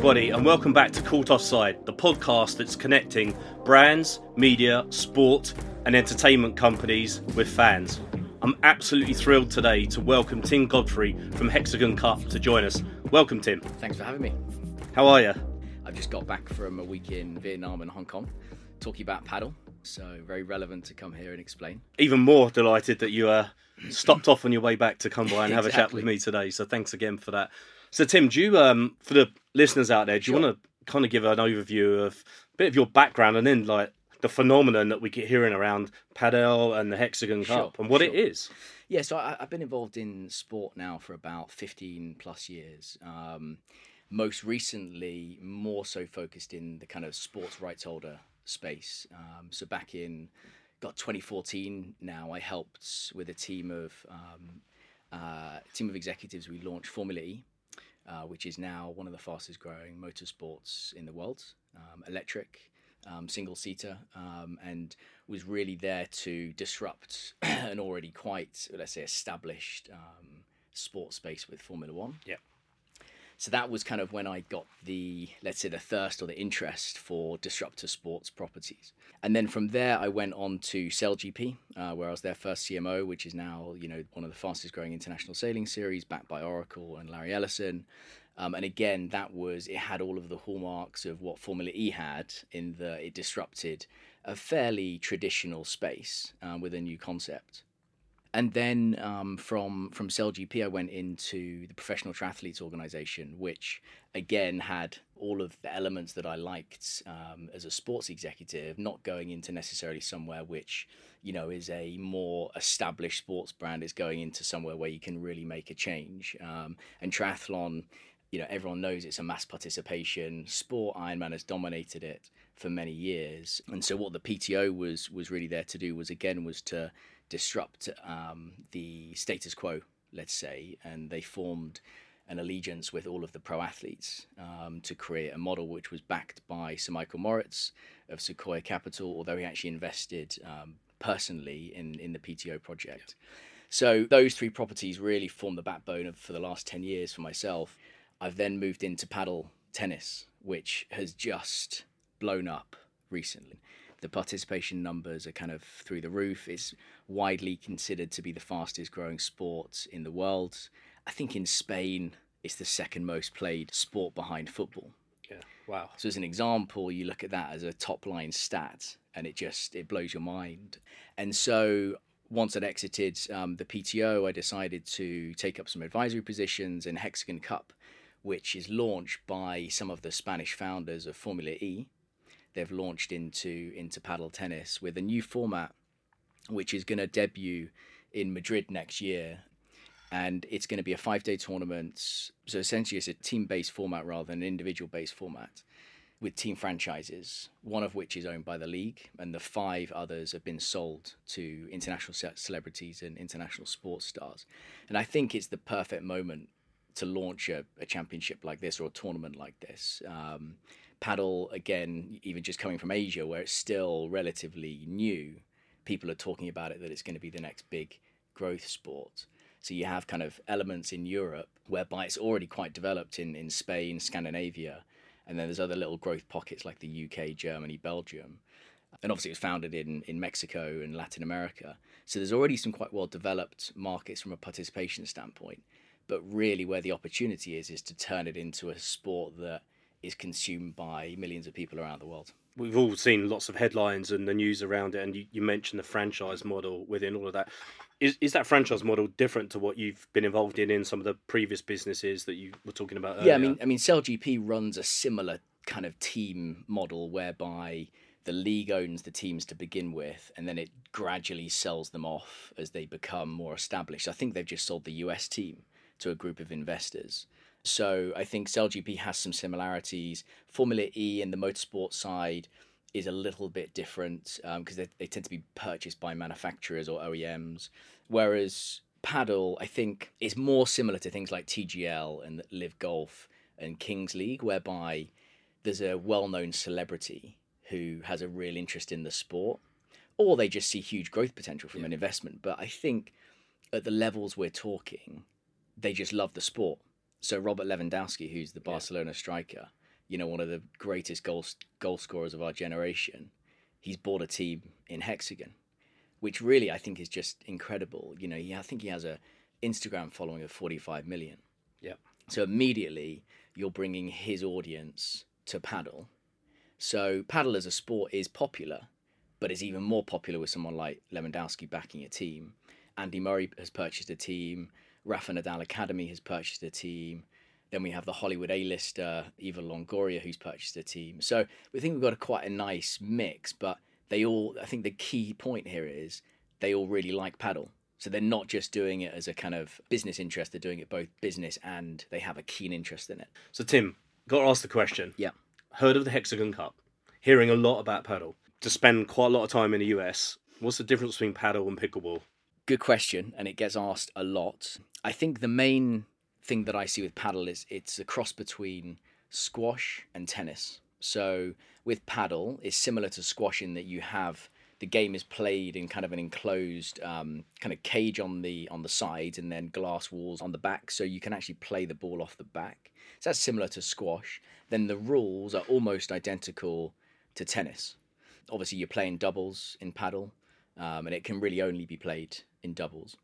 everybody, and welcome back to Caught Offside, the podcast that's connecting brands, media, sport, and entertainment companies with fans. I'm absolutely thrilled today to welcome Tim Godfrey from Hexagon Cup to join us. Welcome, Tim. Thanks for having me. How are you? I've just got back from a week in Vietnam and Hong Kong talking about paddle, so very relevant to come here and explain. Even more delighted that you uh, stopped off on your way back to come by and have a chat with me today. So thanks again for that. So, Tim, do you, um, for the listeners out there, do you Sure. want to kind of give an overview of a bit of your background and then like the phenomenon that we get hearing around Padel and the Hexagon Sure, Cup and what it sure. is? Yeah, so I, I've been involved in sport now for about 15 plus years. Um, most recently, more so focused in the kind of sports rights holder space. Um, so back in, got 2014 now, I helped with a team of um, uh, team of executives. We launched Formula E, uh, which is now one of the fastest growing motorsports in the world, um, electric, um, single seater, um, and was really there to disrupt an already quite, let's say, established um, sports space with Formula One. Yeah. So that was kind of when I got the, let's say, the thirst or the interest for disruptor sports properties. And then from there, I went on to SailGP, uh, where I was their first CMO, which is now, you know, one of the fastest growing international sailing series, backed by Oracle and Larry Ellison. Um, and again, that was it had all of the hallmarks of what Formula E had in that it disrupted a fairly traditional space uh, with a new concept. And then um, from from SailGP, I went into the Professional Triathletes Organization, which again had all of the elements that I liked um, as a sports executive, not going into necessarily somewhere which you know is a more established sports brand. It's going into somewhere where you can really make a change. Um, and triathlon, you know, everyone knows it's a mass participation sport. Ironman has dominated it for many years, and so what the PTO was was really there to do was again was to disrupt um, the status quo, let's say, and they formed an allegiance with all of the pro athletes um, to create a model which was backed by Sir Michael Moritz of Sequoia Capital, although he actually invested um, personally in, in the PTO project. So those three properties really form the backbone of for the last 10 years for myself. I've then moved into paddle tennis, which has just blown up recently. The participation numbers are kind of through the roof. It's widely considered to be the fastest growing sport in the world. I think in Spain, it's the second most played sport behind football. Yeah. Wow. So as an example, you look at that as a top line stat, and it just it blows your mind. And so once I'd exited um, the PTO, I decided to take up some advisory positions in Hexagon Cup, which is launched by some of the Spanish founders of Formula E. They've launched into into paddle tennis with a new format, which is going to debut in Madrid next year. And it's going to be a five day tournament. So essentially, it's a team based format rather than an individual based format with team franchises, one of which is owned by the league, and the five others have been sold to international ce- celebrities and international sports stars. And I think it's the perfect moment to launch a, a championship like this or a tournament like this. Um, paddle, again, even just coming from Asia, where it's still relatively new, people are talking about it that it's going to be the next big growth sport. So you have kind of elements in Europe whereby it's already quite developed in, in Spain, Scandinavia, and then there's other little growth pockets like the UK, Germany, Belgium. And obviously, it was founded in, in Mexico and Latin America. So there's already some quite well developed markets from a participation standpoint. But really, where the opportunity is, is to turn it into a sport that is consumed by millions of people around the world. We've all seen lots of headlines and the news around it, and you, you mentioned the franchise model within all of that. Is is that franchise model different to what you've been involved in in some of the previous businesses that you were talking about earlier? Yeah, I mean, I mean, SailGP runs a similar kind of team model whereby the league owns the teams to begin with, and then it gradually sells them off as they become more established. I think they've just sold the US team to a group of investors. So I think SailGP has some similarities. Formula E and the motorsport side is a little bit different um, because they, they tend to be purchased by manufacturers or OEMs, whereas paddle I think is more similar to things like TGL and LIV Golf and Kings League, whereby there's a well-known celebrity who has a real interest in the sport, or they just see huge growth potential from an investment. But I think at the levels we're talking, they just love the sport. So Robert Lewandowski, who's the Barcelona striker, you know, one of the greatest goal goal scorers of our generation, he's bought a team in Hexagon, which really I think is just incredible. You know, he, I think he has a Instagram following of 45 million. Yeah. So immediately you're bringing his audience to paddle. So paddle as a sport is popular, but it's even more popular with someone like Lewandowski backing a team. Andy Murray has purchased a team. Rafa Nadal Academy has purchased a team. Then we have the Hollywood A-lister Eva Longoria who's purchased a team. So we think we've got a quite a nice mix, but they all I think the key point here is they all really like paddle. So they're not just doing it as a kind of business interest, they're doing it both business and they have a keen interest in it. So Tim, got to ask the question. Yeah. Heard of the Hexagon Cup? Hearing a lot about paddle. To spend quite a lot of time in the US, what's the difference between paddle and pickleball? Good question, and it gets asked a lot. I think the main thing that I see with paddle is it's a cross between squash and tennis. So with paddle, it's similar to squash in that you have the game is played in kind of an enclosed um, kind of cage on the on the sides and then glass walls on the back, so you can actually play the ball off the back. So that's similar to squash. Then the rules are almost identical to tennis. Obviously, you're playing doubles in paddle, um, and it can really only be played in doubles.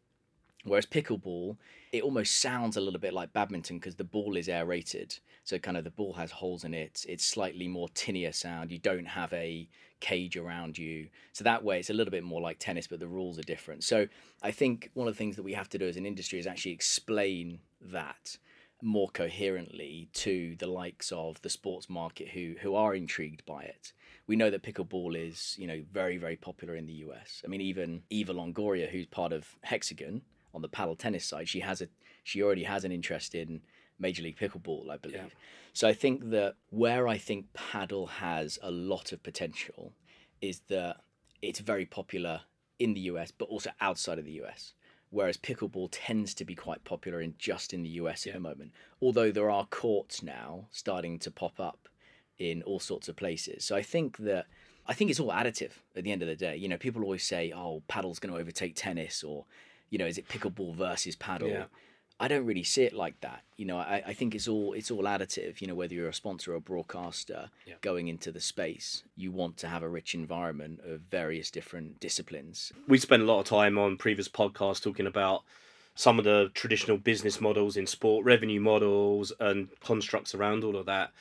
Whereas pickleball, it almost sounds a little bit like badminton because the ball is aerated. So kind of the ball has holes in it. It's slightly more tinier sound. You don't have a cage around you. So that way it's a little bit more like tennis, but the rules are different. So I think one of the things that we have to do as an industry is actually explain that more coherently to the likes of the sports market who who are intrigued by it. We know that pickleball is, you know, very, very popular in the US. I mean even Eva Longoria, who's part of Hexagon, on the paddle tennis side, she has a she already has an interest in Major League Pickleball, I believe. Yeah. So I think that where I think paddle has a lot of potential is that it's very popular in the US, but also outside of the US. Whereas pickleball tends to be quite popular in just in the US yeah. at the moment. Although there are courts now starting to pop up in all sorts of places. So I think that I think it's all additive at the end of the day. You know, people always say, "Oh, paddle's going to overtake tennis," or you know, is it pickleball versus paddle? Yeah. I don't really see it like that. You know, I, I think it's all it's all additive. You know, whether you're a sponsor or a broadcaster yeah. going into the space, you want to have a rich environment of various different disciplines. We spent a lot of time on previous podcasts talking about some of the traditional business models in sport, revenue models, and constructs around all of that.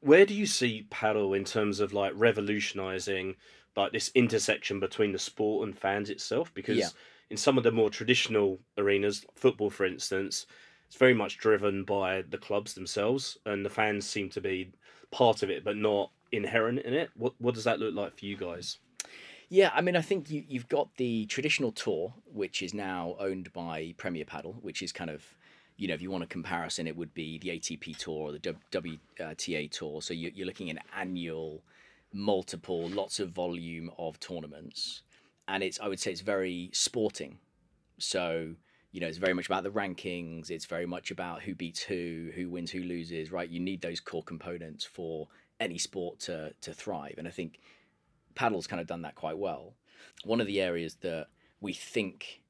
Where do you see paddle in terms of like revolutionizing like this intersection between the sport and fans itself? Because yeah in some of the more traditional arenas, football for instance, it's very much driven by the clubs themselves, and the fans seem to be part of it, but not inherent in it. What what does that look like for you guys? Yeah, I mean, I think you, you've got the traditional tour, which is now owned by Premier Padel, which is kind of, you know, if you want a comparison, it would be the ATP tour or the WTA tour. So you're looking at annual, multiple, lots of volume of tournaments and it's I would say it's very sporting. So you know, it's very much about the rankings. It's very much about who beats who, who wins, who loses. Right? You need those core components for any sport to to thrive, and I think paddle's kind of done that quite well. One of the areas that we think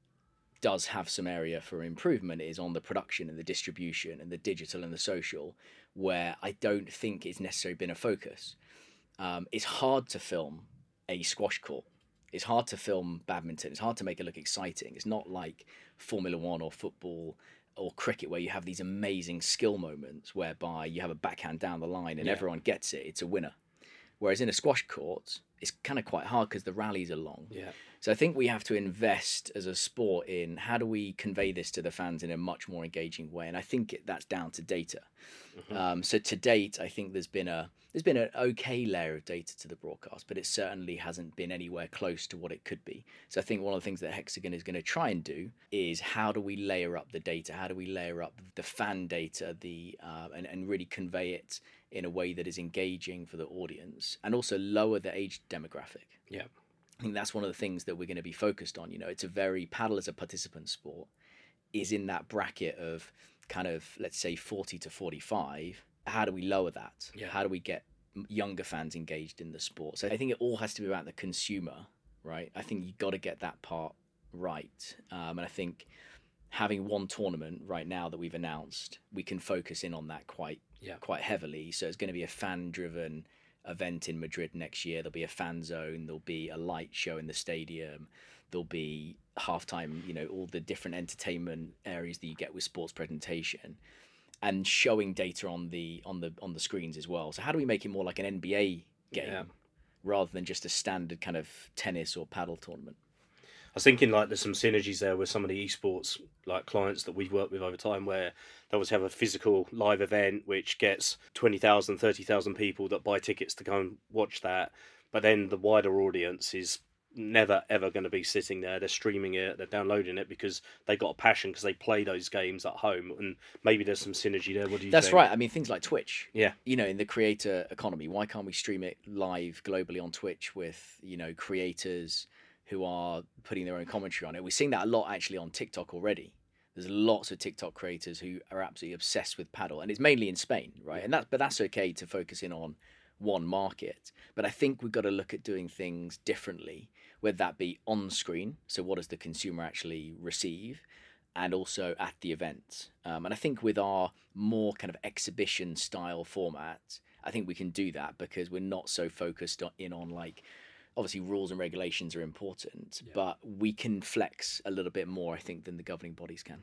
does have some area for improvement is on the production and the distribution and the digital and the social, where I don't think it's necessarily been a focus. Um, it's hard to film a squash court it's hard to film badminton. It's hard to make it look exciting. It's not like Formula One or football or cricket where you have these amazing skill moments whereby you have a backhand down the line and yeah. everyone gets it. It's a winner. Whereas in a squash court, it's kind of quite hard because the rallies are long. Yeah. So I think we have to invest as a sport in how do we convey this to the fans in a much more engaging way, and I think that's down to data. Mm-hmm. Um, so to date, I think there's been a there's been an okay layer of data to the broadcast, but it certainly hasn't been anywhere close to what it could be. So I think one of the things that Hexagon is going to try and do is how do we layer up the data? How do we layer up the fan data, the uh, and and really convey it in a way that is engaging for the audience, and also lower the age demographic. Yeah. I think that's one of the things that we're going to be focused on. You know, it's a very paddle as a participant sport is in that bracket of kind of let's say 40 to 45 how do we lower that yeah. how do we get younger fans engaged in the sport so i think it all has to be about the consumer right i think you got to get that part right um, and i think having one tournament right now that we've announced we can focus in on that quite Yeah. quite heavily. So it's going to be a fan driven event in Madrid next year. There'll be a fan zone. There'll be a light show in the stadium. There'll be halftime. You know all the different entertainment areas that you get with sports presentation, and showing data on the on the on the screens as well. So how do we make it more like an NBA game Yeah. rather than just a standard kind of tennis or paddle tournament? I was thinking like there's some synergies there with some of the esports like clients that we've worked with over time where they always have a physical live event which gets 20,000, 30,000 people that buy tickets to go and watch that. But then the wider audience is never ever going to be sitting there. They're streaming it, they're downloading it because they got a passion because they play those games at home and maybe there's some synergy there. What do you think? That's think? right. I mean, things like Twitch. Yeah. You know, in the creator economy, why can't we stream it live globally on Twitch with you know creators who are putting their own commentary on it? We're seeing that a lot actually on TikTok already. There's lots of TikTok creators who are absolutely obsessed with paddle, and it's mainly in Spain, right? And that, but that's okay to focus in on one market. But I think we've got to look at doing things differently, whether that be on screen. So, what does the consumer actually receive? and also at the event. Um, and I think with our more kind of exhibition style format, I think we can do that because we're not so focused on, in on like, obviously rules and regulations are important, but we can flex a little bit more, I think, than the governing bodies can.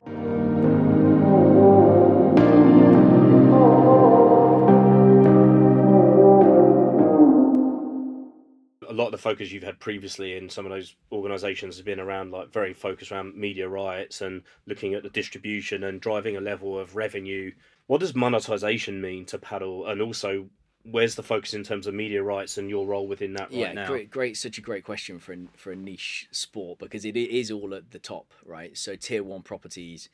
a lot of the focus you've had previously in some of those organisations has been around like very focused around media rights and looking at the distribution and driving a level of revenue. What does monetization mean to paddle, and also where's the focus in terms of media rights and your role within that right yeah, now? great, great, such a great question for a, for a niche sport because it is all at the top, right? So tier one properties,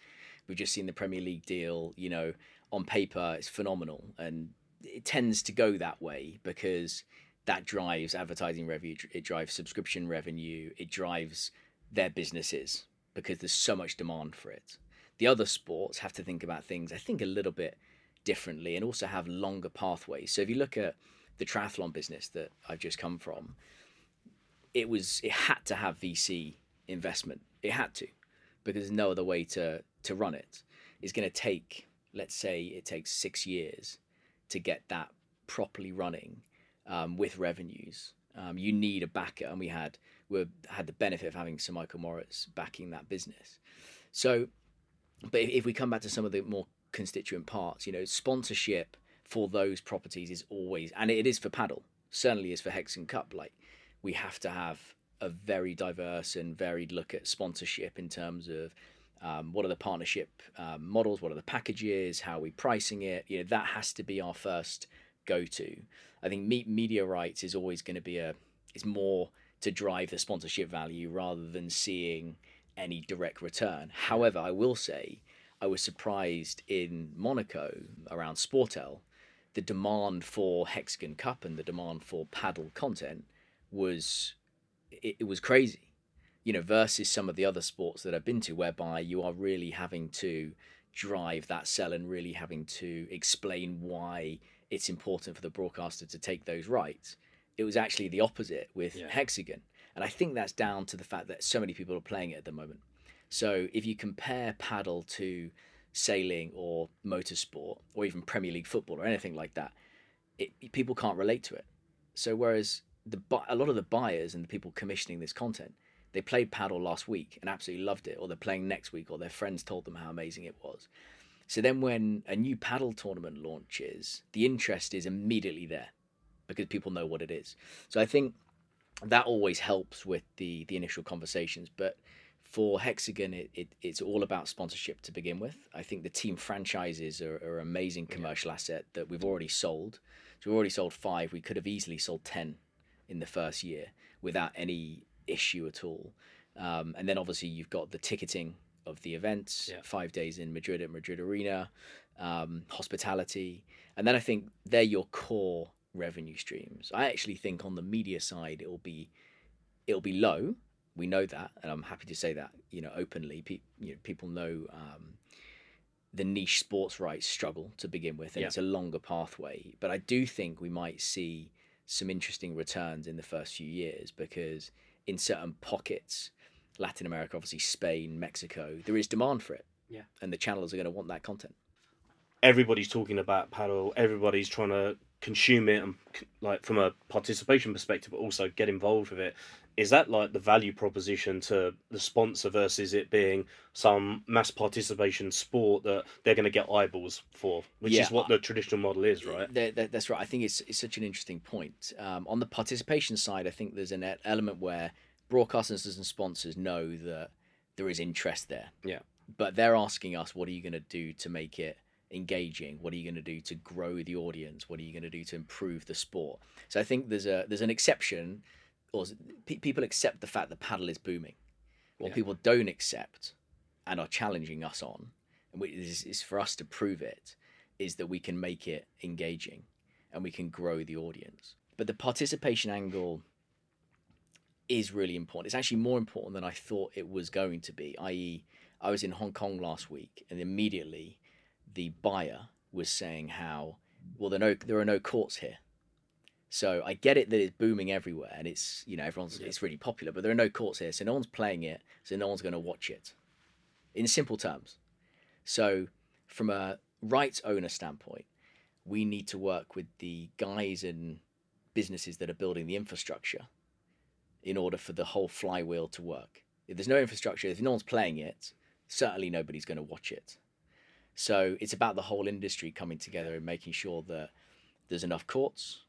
we've just seen the Premier League deal. You know, on paper, it's phenomenal, and it tends to go that way because that drives advertising revenue, it drives subscription revenue, it drives their businesses because there's so much demand for it. The other sports have to think about things, I think, a little bit differently and also have longer pathways. So if you look at the triathlon business that I've just come from, it was it had to have VC investment. It had to, because there's no other way to to run it. It's going to take, let's say, it takes six years to get that properly running um, with revenues. Um, you need a backer, and we had we had the benefit of having Sir Michael Moritz backing that business. So, but if, if we come back to some of the more constituent parts, you know, sponsorship for those properties is always, and it is for paddle, certainly is for Hexagon Cup. Like we have to have a very diverse and varied look at sponsorship in terms of um, what are the partnership um, models, what are the packages, how are we pricing it. You know, that has to be our first go to. I think me- media rights is always going to be a is more to drive the sponsorship value rather than seeing any direct return. However, I will say I was surprised in Monaco around Sportel, the demand for Hexagon Cup and the demand for paddle content was it, it was crazy. You know, versus some of the other sports that I've been to, whereby you are really having to drive that sell and really having to explain why it's important for the broadcaster to take those rights. It was actually the opposite with Yeah. Hexagon. And I think that's down to the fact that so many people are playing it at the moment. So if you compare paddle to sailing or motorsport or even Premier League football or anything like that, it, people can't relate to it. So whereas the a lot of the buyers and the people commissioning this content, they played paddle last week and absolutely loved it, or they're playing next week, or their friends told them how amazing it was. So then when a new paddle tournament launches, the interest is immediately there because people know what it is. So I think that always helps with the the initial conversations. But for Hexagon, it, it it's all about sponsorship to begin with. I think the team franchises are, are an amazing commercial asset that we've already sold. So we've already sold five. We could have easily sold ten in the first year without any issue at all. Um, and then obviously you've got the ticketing of the events, Yeah. five days in Madrid at Madrid Arena, um, hospitality, and then I think they're your core revenue streams. I actually think on the media side it'll be it'll be low. We know that, and I'm happy to say that you know openly. Pe- you know, people know um, the niche sports rights struggle to begin with, and Yeah. it's a longer pathway. But I do think we might see some interesting returns in the first few years because in certain pockets, Latin America, obviously Spain, Mexico, there is demand for it. Yeah. And the channels are going to want that content. everybody's talking about paddle, everybody's trying to consume it and like from a participation perspective, but also get involved with it. Is that like the value proposition to the sponsor versus it being some mass participation sport that they're going to get eyeballs for, which Yeah, is what the traditional model is, right? That- that- that's right. I think it's, it's such an interesting point. Um, on the participation side, I think there's an element where broadcasters and sponsors know that there is interest there. Yeah. But they're asking us, what are you going to do to make it engaging? What are you going to do to grow the audience? What are you going to do to improve the sport? So I think there's a there's an exception, or pe- people accept the fact that paddle is booming. What Yeah. people don't accept and are challenging us on, and we, is, is for us to prove it, is that we can make it engaging and we can grow the audience. But the participation angle is really important. It's actually more important than I thought it was going to be. I.e., I was in Hong Kong last week, and immediately the buyer was saying how well there are no there are no courts here. So I get it that it's booming everywhere, and it's you know everyone's Yeah. it's really popular, but there are no courts here, so no one's playing it, so no one's going to watch it. In simple terms, so from a rights owner standpoint, we need to work with the guys and businesses that are building the infrastructure in order for the whole flywheel to work. If there's no infrastructure, if no one's playing it, certainly nobody's going to watch it. So it's about the whole industry coming together and making sure that there's enough courts,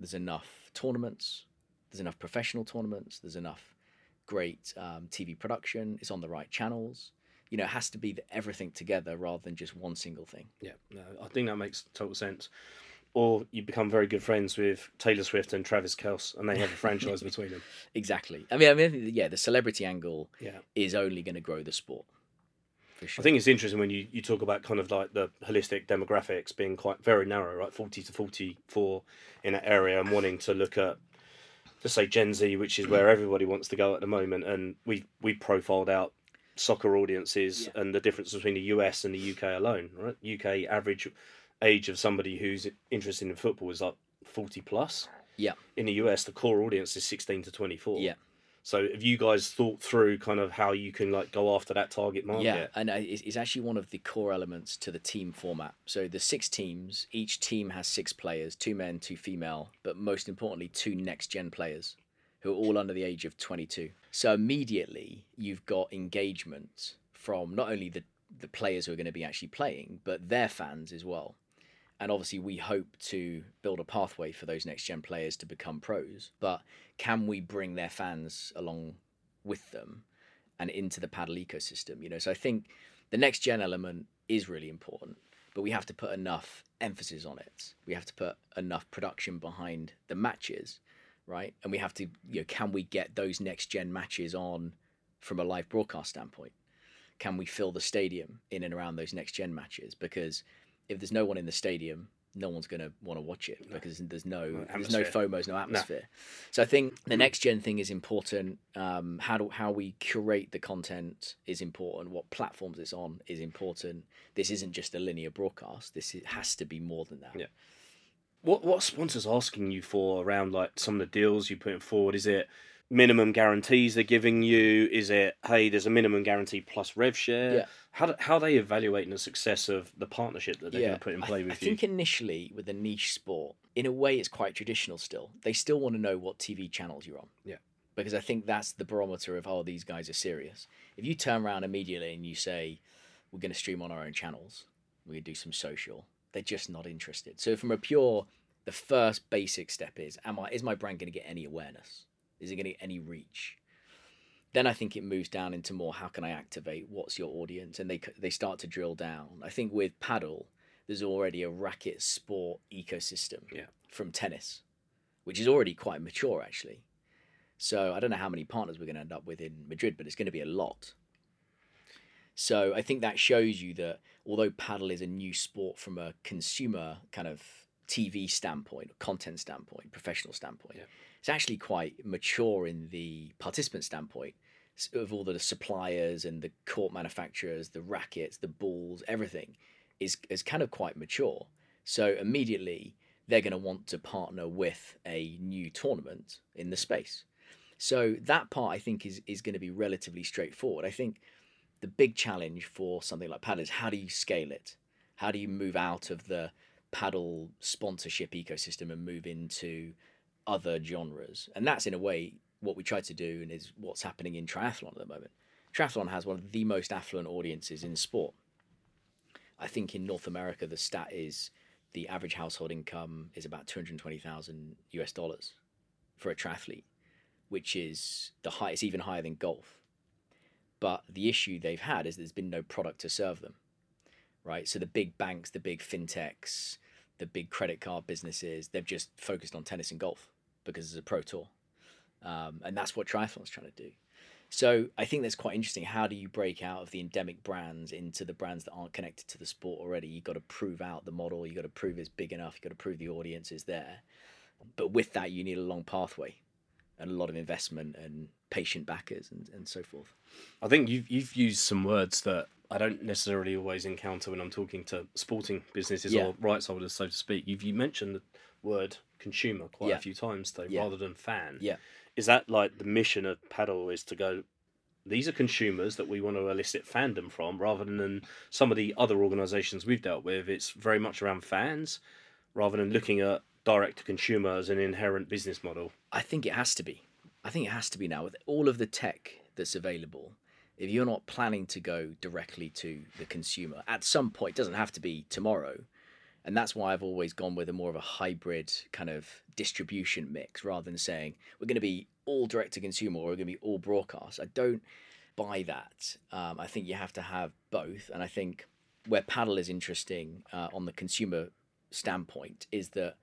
there's enough tournaments, there's enough professional tournaments, there's enough great um, TV production, it's on the right channels. You know, it has to be the, everything together rather than just one single thing. Yeah, no, I think that makes total sense. Or you become very good friends with Taylor Swift and Travis Kelce, and they have a franchise between them. Exactly. I mean, I mean, yeah, the celebrity angle Yeah. is only going to grow the sport. For sure. I think it's interesting when you, you talk about kind of like the holistic demographics being quite very narrow, right? 40 to 44 in that area and wanting to look at, just say Gen Z, which is where everybody wants to go at the moment. And we, we profiled out soccer audiences Yeah. and the difference between the US and the UK alone, right? UK average age of somebody who's interested in football is like 40 plus. Yeah. In the US, the core audience is 16 to 24. Yeah. So have you guys thought through kind of how you can like go after that target market? Yeah, and uh, it's actually one of the core elements to the team format. So the six teams, each team has six players, two men, two female, but most importantly, two next gen players who are all under the age of 22. So immediately you've got engagement from not only the the players who are going to be actually playing, but their fans as well. And obviously, we hope to build a pathway for those next gen players to become pros. But can we bring their fans along with them and into the paddle ecosystem? You know, so I think the next gen element is really important, but we have to put enough emphasis on it. We have to put enough production behind the matches, right? And we have to, you know, can we get those next gen matches on from a live broadcast standpoint? Can we fill the stadium in and around those next gen matches? Because if there's no one in the stadium, no one's going to want to watch it because there's no No there's no. FOMOs, no atmosphere. So I think the next gen thing is important. Um, how do how we curate the content is important. What platforms it's on is important. This isn't just a linear broadcast. This is, has to be more than that. Yeah. What what sponsors asking you for around like some of the deals you're putting forward? Is it minimum guarantees they're giving you? Is it hey, there's a minimum guarantee plus rev share? Yeah. How do, how are they evaluating the success of the partnership that they're going to put in I- play I, with you? I think initially with a niche sport, in a way, it's quite traditional still. They still want to know what TV channels you're on. Yeah. Because I think that's the barometer of, oh, these guys are serious. If you turn around immediately and you say, we're going to stream on our own channels, we're going to do some social, they're just not interested. So from a pure, the first basic step is, am I, is my brand going to get any awareness? Is it going to get any reach? then I think it moves down into more how can I activate what's your audience and they they start to drill down. I think with paddle there's already a racket sport ecosystem Yeah. from tennis which is already quite mature actually. So I don't know how many partners we're going to end up with in Madrid but it's going to be a lot. So I think that shows you that although paddle is a new sport from a consumer kind of TV standpoint, content standpoint, professional standpoint, Yeah. it's actually quite mature in the participant standpoint of all the suppliers and the court manufacturers, the rackets, the balls, everything is is kind of quite mature. So immediately they're going to want to partner with a new tournament in the space. So that part I think is is going to be relatively straightforward. I think the big challenge for something like paddle is how do you scale it? How do you move out of the paddle sponsorship ecosystem and move into other genres? And that's in a way what we try to do and is what's happening in triathlon at the moment. Triathlon has one of the most affluent audiences in sport. I think in North America the stat is the average household income is about 220,000 US dollars for a triathlete, which is the high, it's even higher than golf. But the issue they've had is there's been no product to serve them, right? So the big banks, the big fintechs, the big credit card businesses, they've just focused on tennis and golf because it's a pro tour. Um, and that's what triathlon's trying to do. So I think that's quite interesting. How do you break out of the endemic brands into the brands that aren't connected to the sport already? You've got to prove out the model. You've got to prove it's big enough. You've got to prove the audience is there. But with that, you need a long pathway and a lot of investment and patient backers and, and so forth. I think you've you've used some words that I don't necessarily always encounter when I'm talking to sporting businesses Yeah. or rights holders, so to speak. You've you mentioned the word consumer quite Yeah. a few times though, Yeah. rather than fan. Yeah. Is that like the mission of paddle is to go these are consumers that we want to elicit fandom from rather than some of the other organisations we've dealt with. It's very much around fans rather than looking at direct to consumer as an inherent business model. I think it has to be. I think it has to be now with all of the tech that's available. If you're not planning to go directly to the consumer at some point, it doesn't have to be tomorrow. And that's why I've always gone with a more of a hybrid kind of distribution mix rather than saying we're going to be all direct to consumer or we're going to be all broadcast. I don't buy that. Um, I think you have to have both. And I think where paddle is interesting uh, on the consumer standpoint is that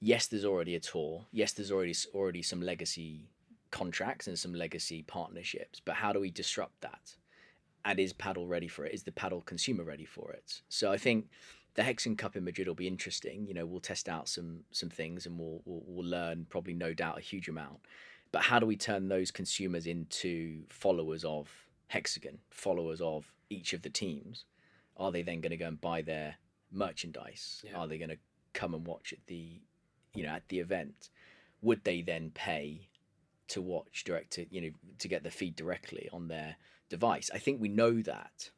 yes, there's already a tour. Yes, there's already already some legacy contracts and some legacy partnerships. But how do we disrupt that? And is paddle ready for it? Is the paddle consumer ready for it? So I think the Hexagon Cup in Madrid will be interesting. You know, we'll test out some some things and we'll we'll, we'll learn probably no doubt a huge amount. But how do we turn those consumers into followers of Hexagon, followers of each of the teams? Are they then going to go and buy their merchandise? Yeah. Are they going to come and watch at the you know at the event would they then pay to watch direct to you know to get the feed directly on their device. I think we know that.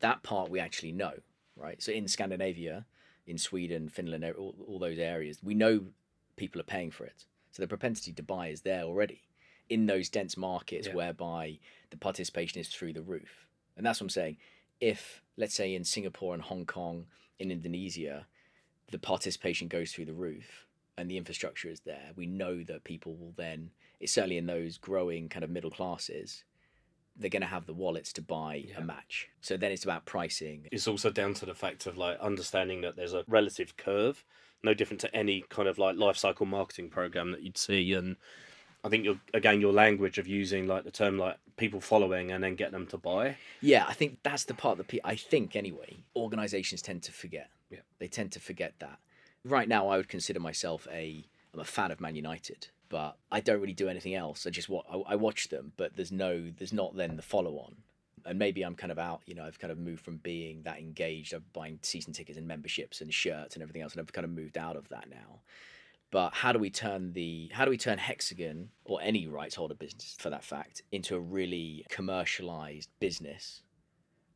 That part we actually know right? So in scandinavia in sweden finland all, all those areas we know people are paying for it. So the propensity to buy is there already in those dense markets Yeah. whereby the participation is through the roof. And that's what i'm saying. If let's say in singapore and hong kong in indonesia the participation goes through the roof and the infrastructure is there, we know that people will then, it's certainly in those growing kind of middle classes, they're going to have the wallets to buy Yeah. a match. So then it's about pricing. It's also down to the fact of like understanding that there's a relative curve, no different to any kind of like life cycle marketing program that you'd see. And I think your again your language of using like the term like people following and then get them to buy. Yeah, I think that's the part that pe- I think anyway, organizations tend to forget. Yeah. They tend to forget that. Right now, I would consider myself a I'm a fan of Man United, but I don't really do anything else. I just wa- I, I watch them, but there's no there's not then the follow on. And maybe I'm kind of out, you know, I've kind of moved from being that engaged of buying season tickets and memberships and shirts and everything else, and I've kind of moved out of that now. But how do we turn the how do we turn Hexagon or any rights holder business for that fact into a really commercialized business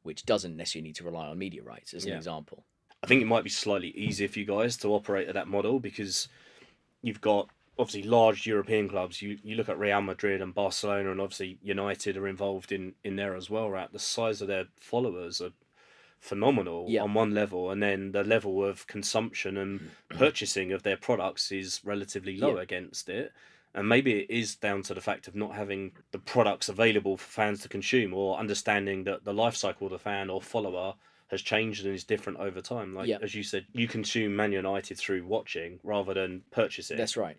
which doesn't necessarily need to rely on media rights as an Yeah. example. I think it might be slightly easier for you guys to operate at that model because you've got obviously large European clubs. You you look at Real Madrid and Barcelona, and obviously United are involved in in there as well. Right, the size of their followers are phenomenal Yeah. on one level, and then the level of consumption and purchasing of their products is relatively low Yeah. against it. And maybe it is down to the fact of not having the products available for fans to consume, or understanding that the life cycle of the fan or follower has changed and is different over time. Like Yeah. as you said, you consume Man United through watching rather than purchasing. That's right.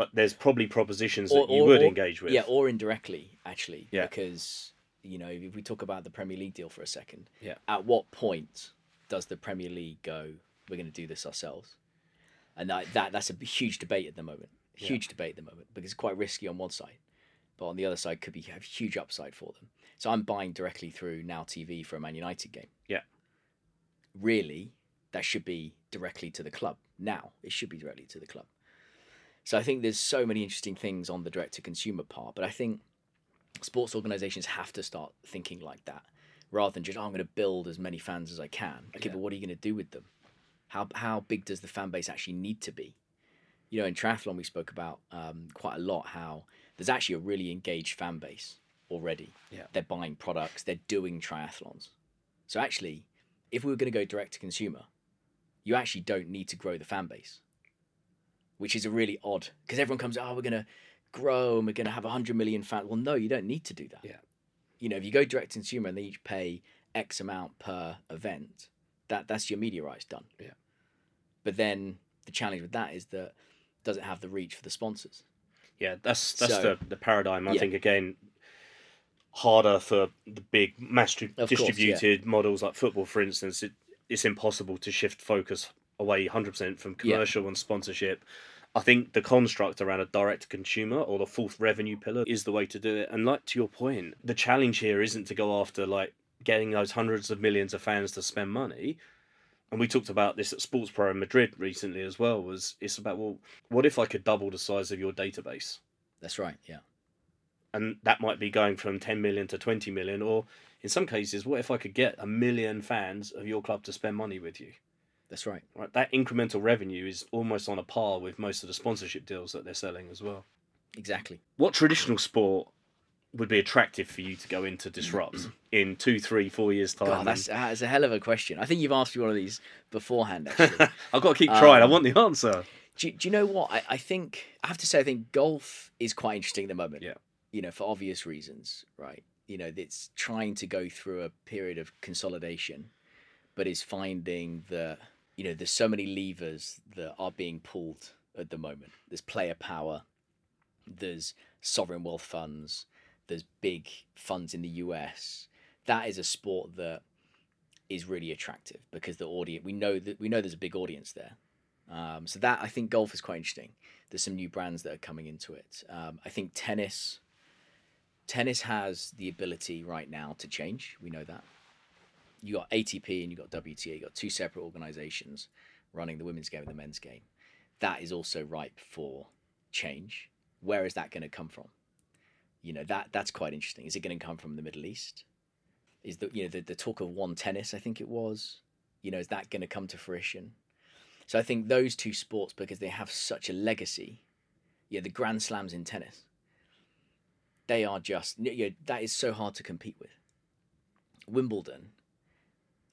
But there's probably propositions Or- that you or- would or- engage with. Yeah, or indirectly, actually. Yeah. Because, you know, if we talk about the Premier League deal for a second, Yeah. at what point does the Premier League go, we're going to do this ourselves? And that, that that's a huge debate at the moment. Huge debate at the moment because it's quite risky on one side. But on the other side, could be have huge upside for them. So I'm buying directly through Now TV for a Man United game. Yeah. Really, that should be directly to the club. Now, it should be directly to the club. So I think there's so many interesting things on the direct to consumer part, but I think sports organizations have to start thinking like that, rather than just oh, I'm going to build as many fans as I can. Okay, Yeah. but what are you going to do with them? How how big does the fan base actually need to be? You know, in triathlon we spoke about um, quite a lot how there's actually a really engaged fan base already. Yeah. they're buying products, they're doing triathlons. So actually, if we were going to go direct to consumer, you actually don't need to grow the fan base, which is a really odd because everyone comes, oh, we're going to grow and we're going to have 100 million fans. Well, no, you don't need to do that. Yeah. You know, if you go direct to consumer and they each pay X amount per event, that that's your media rights done. Yeah. But then the challenge with that is that does it have the reach for the sponsors? Yeah, that's that's So- the, the paradigm. I Yeah. think again, harder for the big mass di- course, yeah. distributed models like football, for instance. It, it's impossible to shift focus away 100% from Yeah. commercial and sponsorship. I think the construct around a direct consumer or the fourth revenue pillar is the way to do it. And like to your point, the challenge here isn't to go after like getting those hundreds of millions of fans to spend money. And we talked about this at Sports Pro in Madrid recently as well. Was it's about well, what if I could double the size of your database? That's right. Yeah. and that might be going from 10 million to 20 million or in some cases what if i could get a million fans of your club to spend money with you That's right. right that incremental revenue is almost on a par with most of the sponsorship deals that they're selling as well Exactly. what traditional sport would be attractive for you to go into disrupt in two three four years time God, that's, that's a hell of a question. I think you've asked me one of these beforehand, actually. i've got to keep trying i Um, want the answer do, do you know what? I, I think, I have to say, I think golf is quite interesting at the moment. Yeah. You know, for obvious reasons, right? You know, it's trying to go through a period of consolidation, but is finding that, you know, there's so many levers that are being pulled at the moment. There's player power, there's sovereign wealth funds, there's big funds in the US. That is a sport that is really attractive because the audience we know that we know there's a big audience there. Um, so that I think golf is quite interesting. There's some new brands that are coming into it. Um, I think tennis, tennis has the ability right now to change. We know that. You got ATP and you got WTA. You got two separate organizations running the women's game and the men's game. That is also ripe for change. Where is that going to come from? You know that that's quite interesting. Is it going to come from the Middle East? Is the you know the, the talk of one tennis? I think it was. You know, is that going to come to fruition? So I think those two sports, because they have such a legacy, you yeah, the Grand Slams in tennis, they are just you know, that is so hard to compete with. Wimbledon,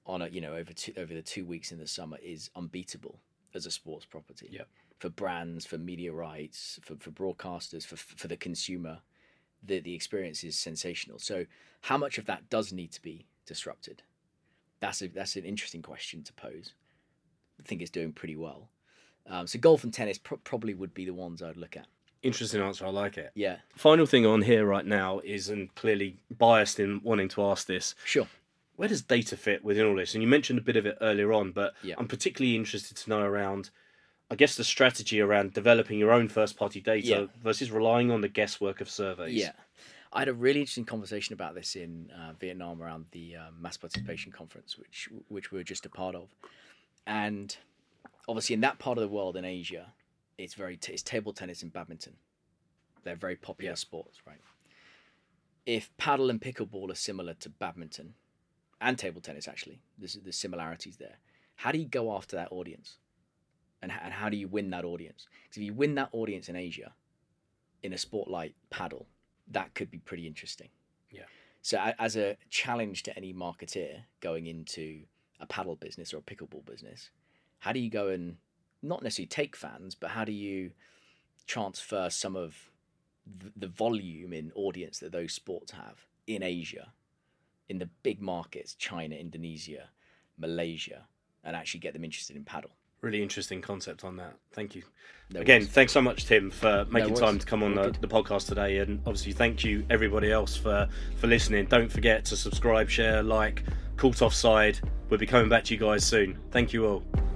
on a you know over two, over the two weeks in the summer, is unbeatable as a sports property. Yep. For brands, for media rights, for, for broadcasters, for for the consumer, the the experience is sensational. So how much of that does need to be disrupted? That's a that's an interesting question to pose. I think it's doing pretty well. Um, so golf and tennis pro- probably would be the ones I'd look at. interesting answer i like it Yeah, final thing on here right now is and clearly biased in wanting to ask this sure. Where does data fit within all this? And you mentioned a bit of it earlier on, but Yeah. I'm particularly interested to know around, I guess, the strategy around developing your own first party data Yeah. versus relying on the guesswork of surveys. Yeah. I had a really interesting conversation about this in uh, Vietnam around the um, mass participation conference, which which we were just a part of, and obviously in that part of the world in Asia, it's very t- it's table tennis and badminton. They're very popular Yeah. sports, right? If paddle and pickleball are similar to badminton and table tennis, actually, there's there's similarities there. How do you go after that audience, and and how do you win that audience? 'Cause if you win that audience in Asia, in a sport like paddle, that could be pretty interesting. Yeah. So as a challenge to any marketeer going into a paddle business or a pickleball business, how do you go and not necessarily take fans, but how do you transfer some of the volume in audience that those sports have in Asia, in the big markets, China, Indonesia, Malaysia, and actually get them interested in paddle? Really interesting concept on that. Thank you. No Again, worries. thanks so much, Tim, for making worries. time to come on the, the podcast today. And obviously, thank you, everybody else, for, for listening. Don't forget to subscribe, share, like, Caught Offside. We'll be coming back to you guys soon. Thank you all.